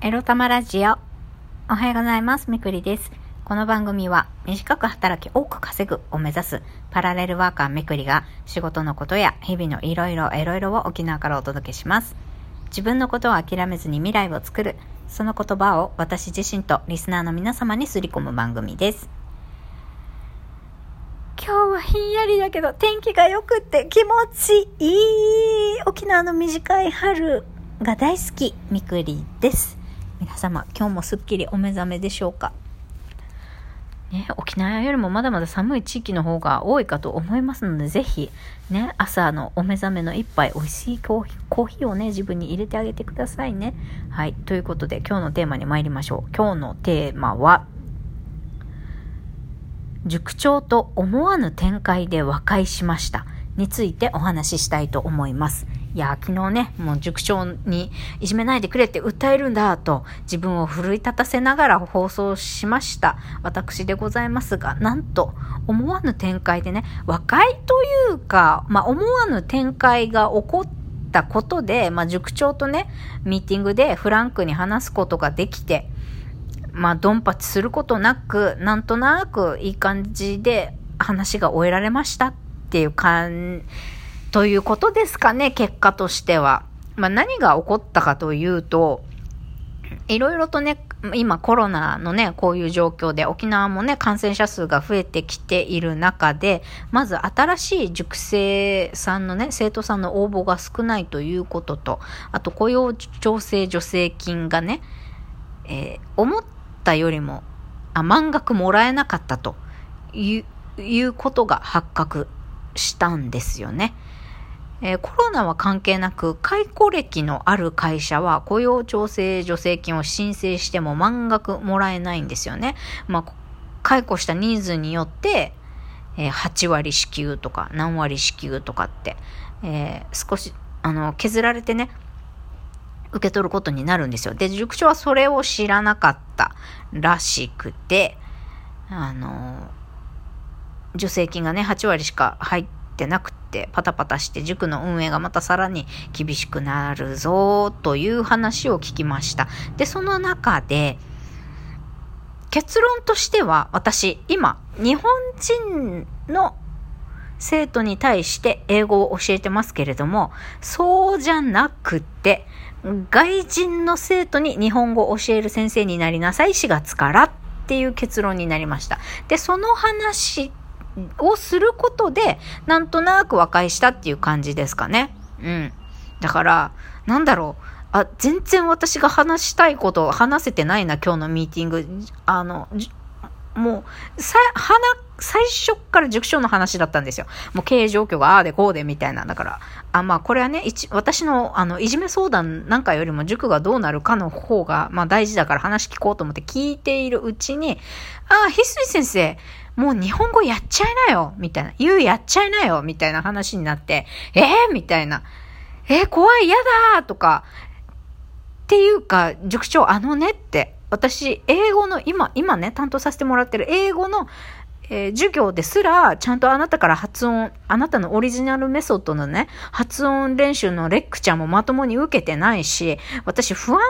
エロ玉ラジオ。おはようございます。みくりです。この番組は短く働き多く稼ぐを目指すパラレルワーカーめくりが仕事のことや日々のいろいろいろいろを沖縄からお届けします。自分のことを諦めずに未来を作る、その言葉を私自身とリスナーの皆様にすり込む番組です。今日はひんやりだけど天気が良くて気持ちいい沖縄の短い春が大好きみくりです皆様今日もすっきりお目覚めでしょうか？ね、沖縄よりもまだまだ寒い地域の方が多いかと思いますので、ぜひ、ね、朝のお目覚めの一杯、美味しいコーヒーコーヒーをね、自分に入れてあげてくださいね。はい。ということで、今日のテーマに参りましょう。今日のテーマは、塾長と思わぬ展開で和解しました。についてお話ししたいと思います。いや、昨日ね、もう塾長にいじめないでくれって訴えるんだと自分を奮い立たせながら放送しました。私でございますが、なんと思わぬ展開でね、和解というか、まあ思わぬ展開が起こったことで、まあ塾長とね、ミーティングでフランクに話すことができて、まあ、ドンパチすることなく、なんとなくいい感じで話が終えられましたっていう感じ、ということですかね、結果としては。まあ、何が起こったかというと、いろいろとね、今コロナのね、こういう状況で沖縄もね、感染者数が増えてきている中で、まず新しい塾生さんのね、生徒さんの応募が少ないということと、あと雇用調整助成金がね、えー、思ったよりもあ満額もらえなかったといういうことが発覚したんですよね。えー、コロナは関係なく解雇歴のある会社は雇用調整助成金を申請しても満額もらえないんですよね。まあ、解雇した人数によって、えー、8割支給とか何割支給とかって、えー、少しあの削られてね受け取ることになるんですよ。で、塾長はそれを知らなかったらしくて、あの、助成金がね、8割しか入ってなくって、パタパタして塾の運営がまたさらに厳しくなるぞ、という話を聞きました。で、その中で、結論としては、私、今、日本人の生徒に対して英語を教えてますけれども、そうじゃなくて、外人の生徒に日本語を教える先生になりなさい、4月からっていう結論になりました。で、その話をすることで、なんとなく和解したっていう感じですかね。うん。だから、なんだろう。あ、全然私が話したいこと話せてないな、今日のミーティング。あの、もう、さ、はな、最初から塾長の話だったんですよ。もう経営状況がああでこうでみたいな。だから、あ、まあこれはね、一、私の、あの、いじめ相談なんかよりも塾がどうなるかの方が、まあ大事だから話聞こうと思って聞いているうちに、ああ、翡翠先生、もう日本語やっちゃいなよみたいな。言うやっちゃいなよみたいな話になって、えー、みたいな。えー、怖い、嫌だとか、っていうか、塾長、あのねって、私、英語の、今、今ね、担当させてもらってる英語の、えー、授業ですら、ちゃんとあなたから発音、あなたのオリジナルメソッドのね、発音練習のレクチャーもまともに受けてないし、私不安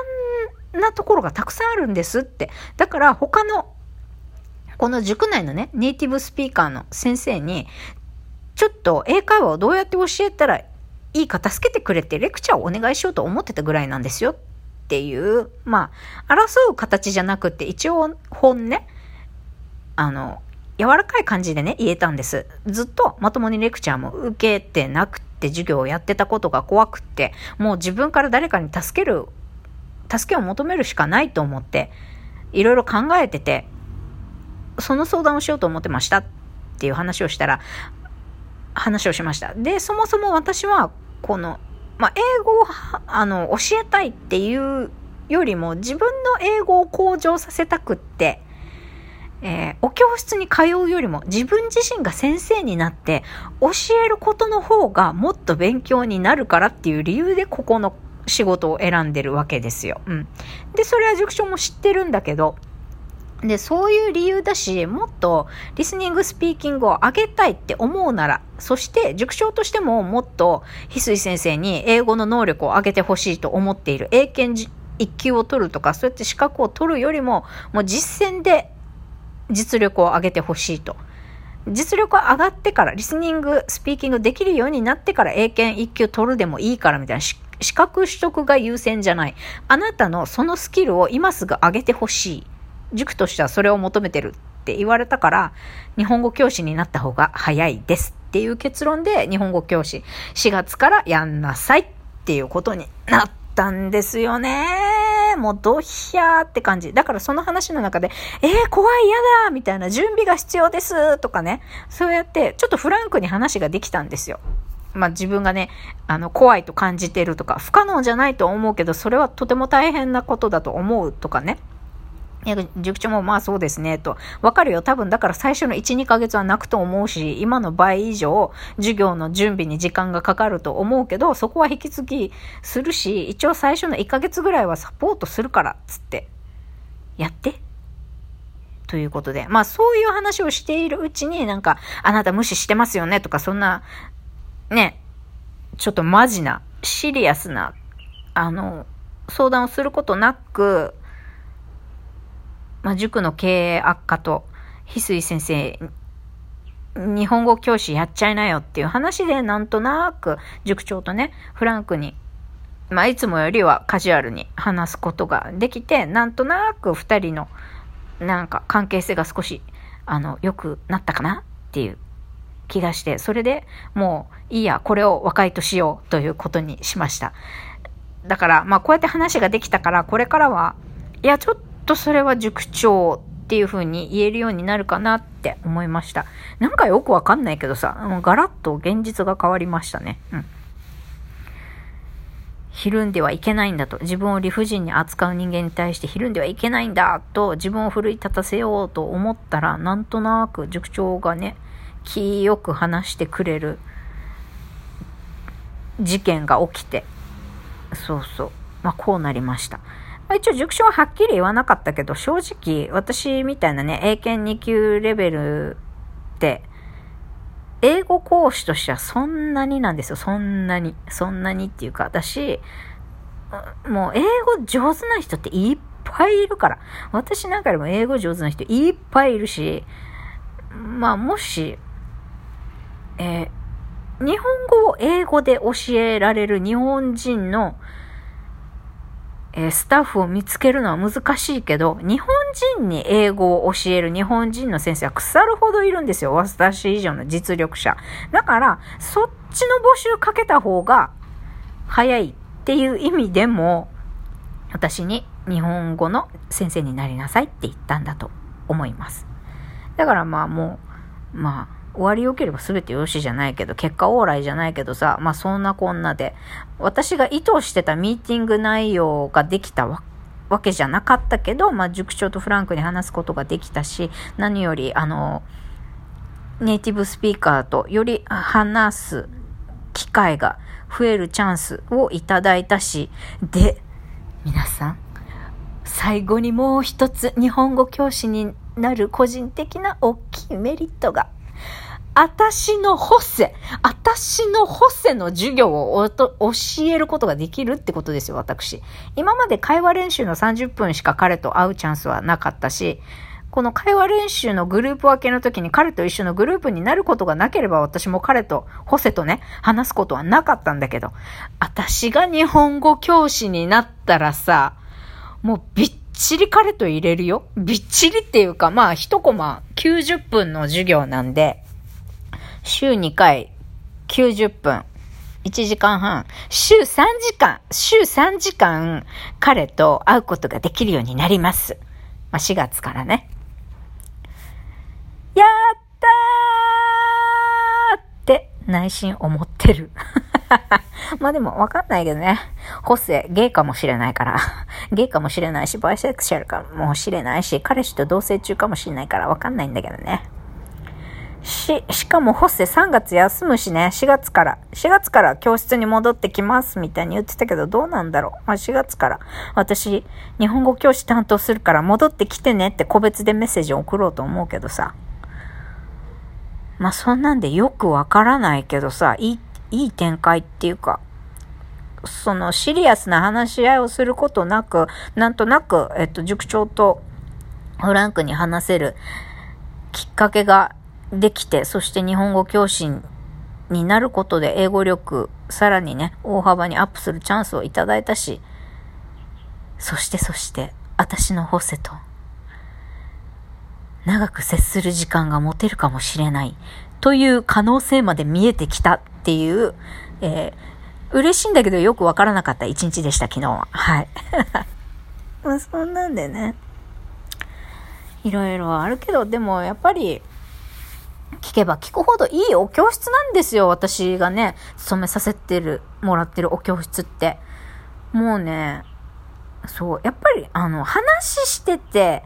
なところがたくさんあるんですって。だから他の、この塾内のね、ネイティブスピーカーの先生に、ちょっと英会話をどうやって教えたらいいか助けてくれてレクチャーをお願いしようと思ってたぐらいなんですよっていう、まあ、争う形じゃなくて、一応本ね、あの、柔らかい感じでね、言えたんです。ずっとまともにレクチャーも受けてなくて、授業をやってたことが怖くって、もう自分から誰かに助ける、助けを求めるしかないと思って、いろいろ考えてて、その相談をしようと思ってましたっていう話をしたら、話をしました。で、そもそも私は、この、まあ、英語を、あの、教えたいっていうよりも、自分の英語を向上させたくって、えー、お教室に通うよりも自分自身が先生になって教えることの方がもっと勉強になるからっていう理由でここの仕事を選んでるわけですよ。うん。で、それは塾長も知ってるんだけど、で、そういう理由だし、もっとリスニングスピーキングを上げたいって思うなら、そして塾長としてももっと翡翠先生に英語の能力を上げてほしいと思っている英検一級を取るとか、そうやって資格を取るよりも、もう実践で実力を上げてほしいと。実力が上がってから、リスニング、スピーキングできるようになってから、英検一級取るでもいいからみたいな、資格取得が優先じゃない。あなたのそのスキルを今すぐ上げてほしい。塾としてはそれを求めてるって言われたから、日本語教師になった方が早いですっていう結論で、日本語教師4月からやんなさいっていうことになったんですよね。もうドヒャーって感じ。だからその話の中で、えー、怖い、嫌だみたいな、準備が必要ですとかね。そうやって、ちょっとフランクに話ができたんですよ。まあ自分がね、あの、怖いと感じてるとか、不可能じゃないと思うけど、それはとても大変なことだと思うとかね。塾長もまあそうですね、と。わかるよ。多分だから最初の1、2ヶ月は泣くと思うし、今の倍以上授業の準備に時間がかかると思うけど、そこは引き継ぎするし、一応最初の1ヶ月ぐらいはサポートするから、つって。やって。ということで。まあそういう話をしているうちになんか、あなた無視してますよねとか、そんな、ね、ちょっとマジな、シリアスな、あの、相談をすることなく、まあ、塾の経営悪化と、翡翠先生、日本語教師やっちゃいなよっていう話で、なんとなく塾長とね、フランクに、まあ、いつもよりはカジュアルに話すことができて、なんとなく二人の、なんか関係性が少し、あの、良くなったかなっていう気がして、それでもういいや、これを和解としようということにしました。だから、まあこうやって話ができたから、これからは、いや、ちょっとそれは塾長っていう風に言えるようになるかなって思いました。なんかよくわかんないけどさ、もうガラッと現実が変わりましたね。うん。ひるんではいけないんだと。自分を理不尽に扱う人間に対してひるんではいけないんだと自分を奮い立たせようと思ったら、なんとなく塾長がね、気よく話してくれる事件が起きて、そうそう。まあ、こうなりました。一応塾長ははっきり言わなかったけど、正直私みたいなね、英検2級レベルって、英語講師としてはそんなになんですよ。そんなに。そんなにっていうか、私、もう英語上手な人っていっぱいいるから。私なんかよりも英語上手な人いっぱいいるし、まあもし、えー、日本語を英語で教えられる日本人のえスタッフを見つけるのは難しいけど、日本人に英語を教える日本人の先生は腐るほどいるんですよ。私以上の実力者。だから、そっちの募集かけた方が早いっていう意味でも、私に日本語の先生になりなさいって言ったんだと思います。だからまあもう、まあ、終わり良ければ全てよしじゃないけど、結果オーライじゃないけどさ、まあそんなこんなで、私が意図してたミーティング内容ができたわわけじゃなかったけど、まあ塾長とフランクに話すことができたし、何より、あの、ネイティブスピーカーとより話す機会が増えるチャンスをいただいたし、で、皆さん、最後にもう一つ日本語教師になる個人的な大きいメリットが私のホセ、私のホセの授業を教えることができるってことですよ、私。今まで会話練習の30分しか彼と会うチャンスはなかったし、この会話練習のグループ分けの時に彼と一緒のグループになることがなければ私も彼と、ホセとね、話すことはなかったんだけど、私が日本語教師になったらさ、もうびっちり彼と入れるよ。びっちりっていうか、まあ一コマ90分の授業なんで、週2回、90分、1時間半、週3時間、週3時間、彼と会うことができるようになります。まあ、4月からね。やったーって内心思ってる。まあでもわかんないけどね。ホセ、ゲイかもしれないから。ゲイかもしれないし、バイセクシャルかもしれないし、彼氏と同棲中かもしれないからわかんないんだけどね。し、しかもホッセ3月休むしね、4月から。4月から教室に戻ってきますみたいに言ってたけど、どうなんだろう。まあ、4月から。私、日本語教師担当するから戻ってきてねって個別でメッセージを送ろうと思うけどさ。まあ、そんなんでよくわからないけどさ、いい、いい展開っていうか、そのシリアスな話し合いをすることなく、なんとなく、えっと、塾長とフランクに話せるきっかけができて、そして日本語教師になることで英語力、さらにね、大幅にアップするチャンスをいただいたし、そしてそして、私のホセと、長く接する時間が持てるかもしれない、という可能性まで見えてきたっていう、えー、嬉しいんだけどよくわからなかった一日でした、昨日は。はい。まあそんなんでね、いろいろあるけど、でもやっぱり、聞けば聞くほどいいお教室なんですよ。私がね、勤めさせてる、もらってるお教室って。もうね、そう、やっぱり、あの、話してて、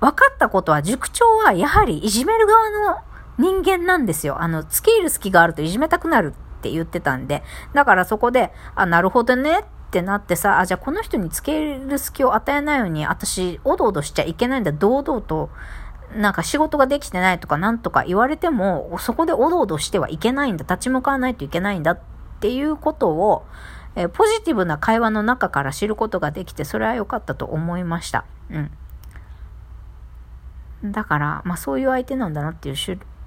分かったことは、塾長はやはりいじめる側の人間なんですよ。あの、付け入る隙があるといじめたくなるって言ってたんで。だからそこで、あ、なるほどねってなってさ、あ、じゃあこの人に付け入る隙を与えないように、私、おどおどしちゃいけないんだ、堂々と、なんか仕事ができてないとかなんとか言われても、そこでおどおどしてはいけないんだ、立ち向かわないといけないんだっていうことを、えポジティブな会話の中から知ることができて、それは良かったと思いました。うん。だから、まあそういう相手なんだなっていう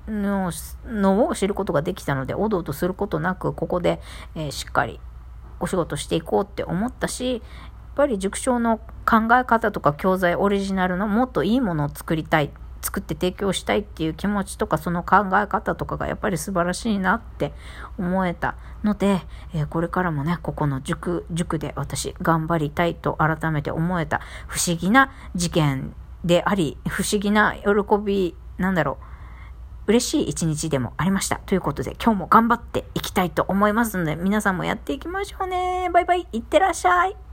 ののを知ることができたので、おどおどすることなく、ここで、えー、しっかりお仕事していこうって思ったし、やっぱり塾長の考え方とか教材オリジナルのもっといいものを作りたい作って提供したいっていう気持ちとかその考え方とかがやっぱり素晴らしいなって思えたので、えー、これからもね、ここの塾、塾で私頑張りたいと改めて思えた不思議な事件であり、不思議な喜び、なんだろう、嬉しい一日でもありました。ということで今日も頑張っていきたいと思いますので皆さんもやっていきましょうね。バイバイ。いってらっしゃい。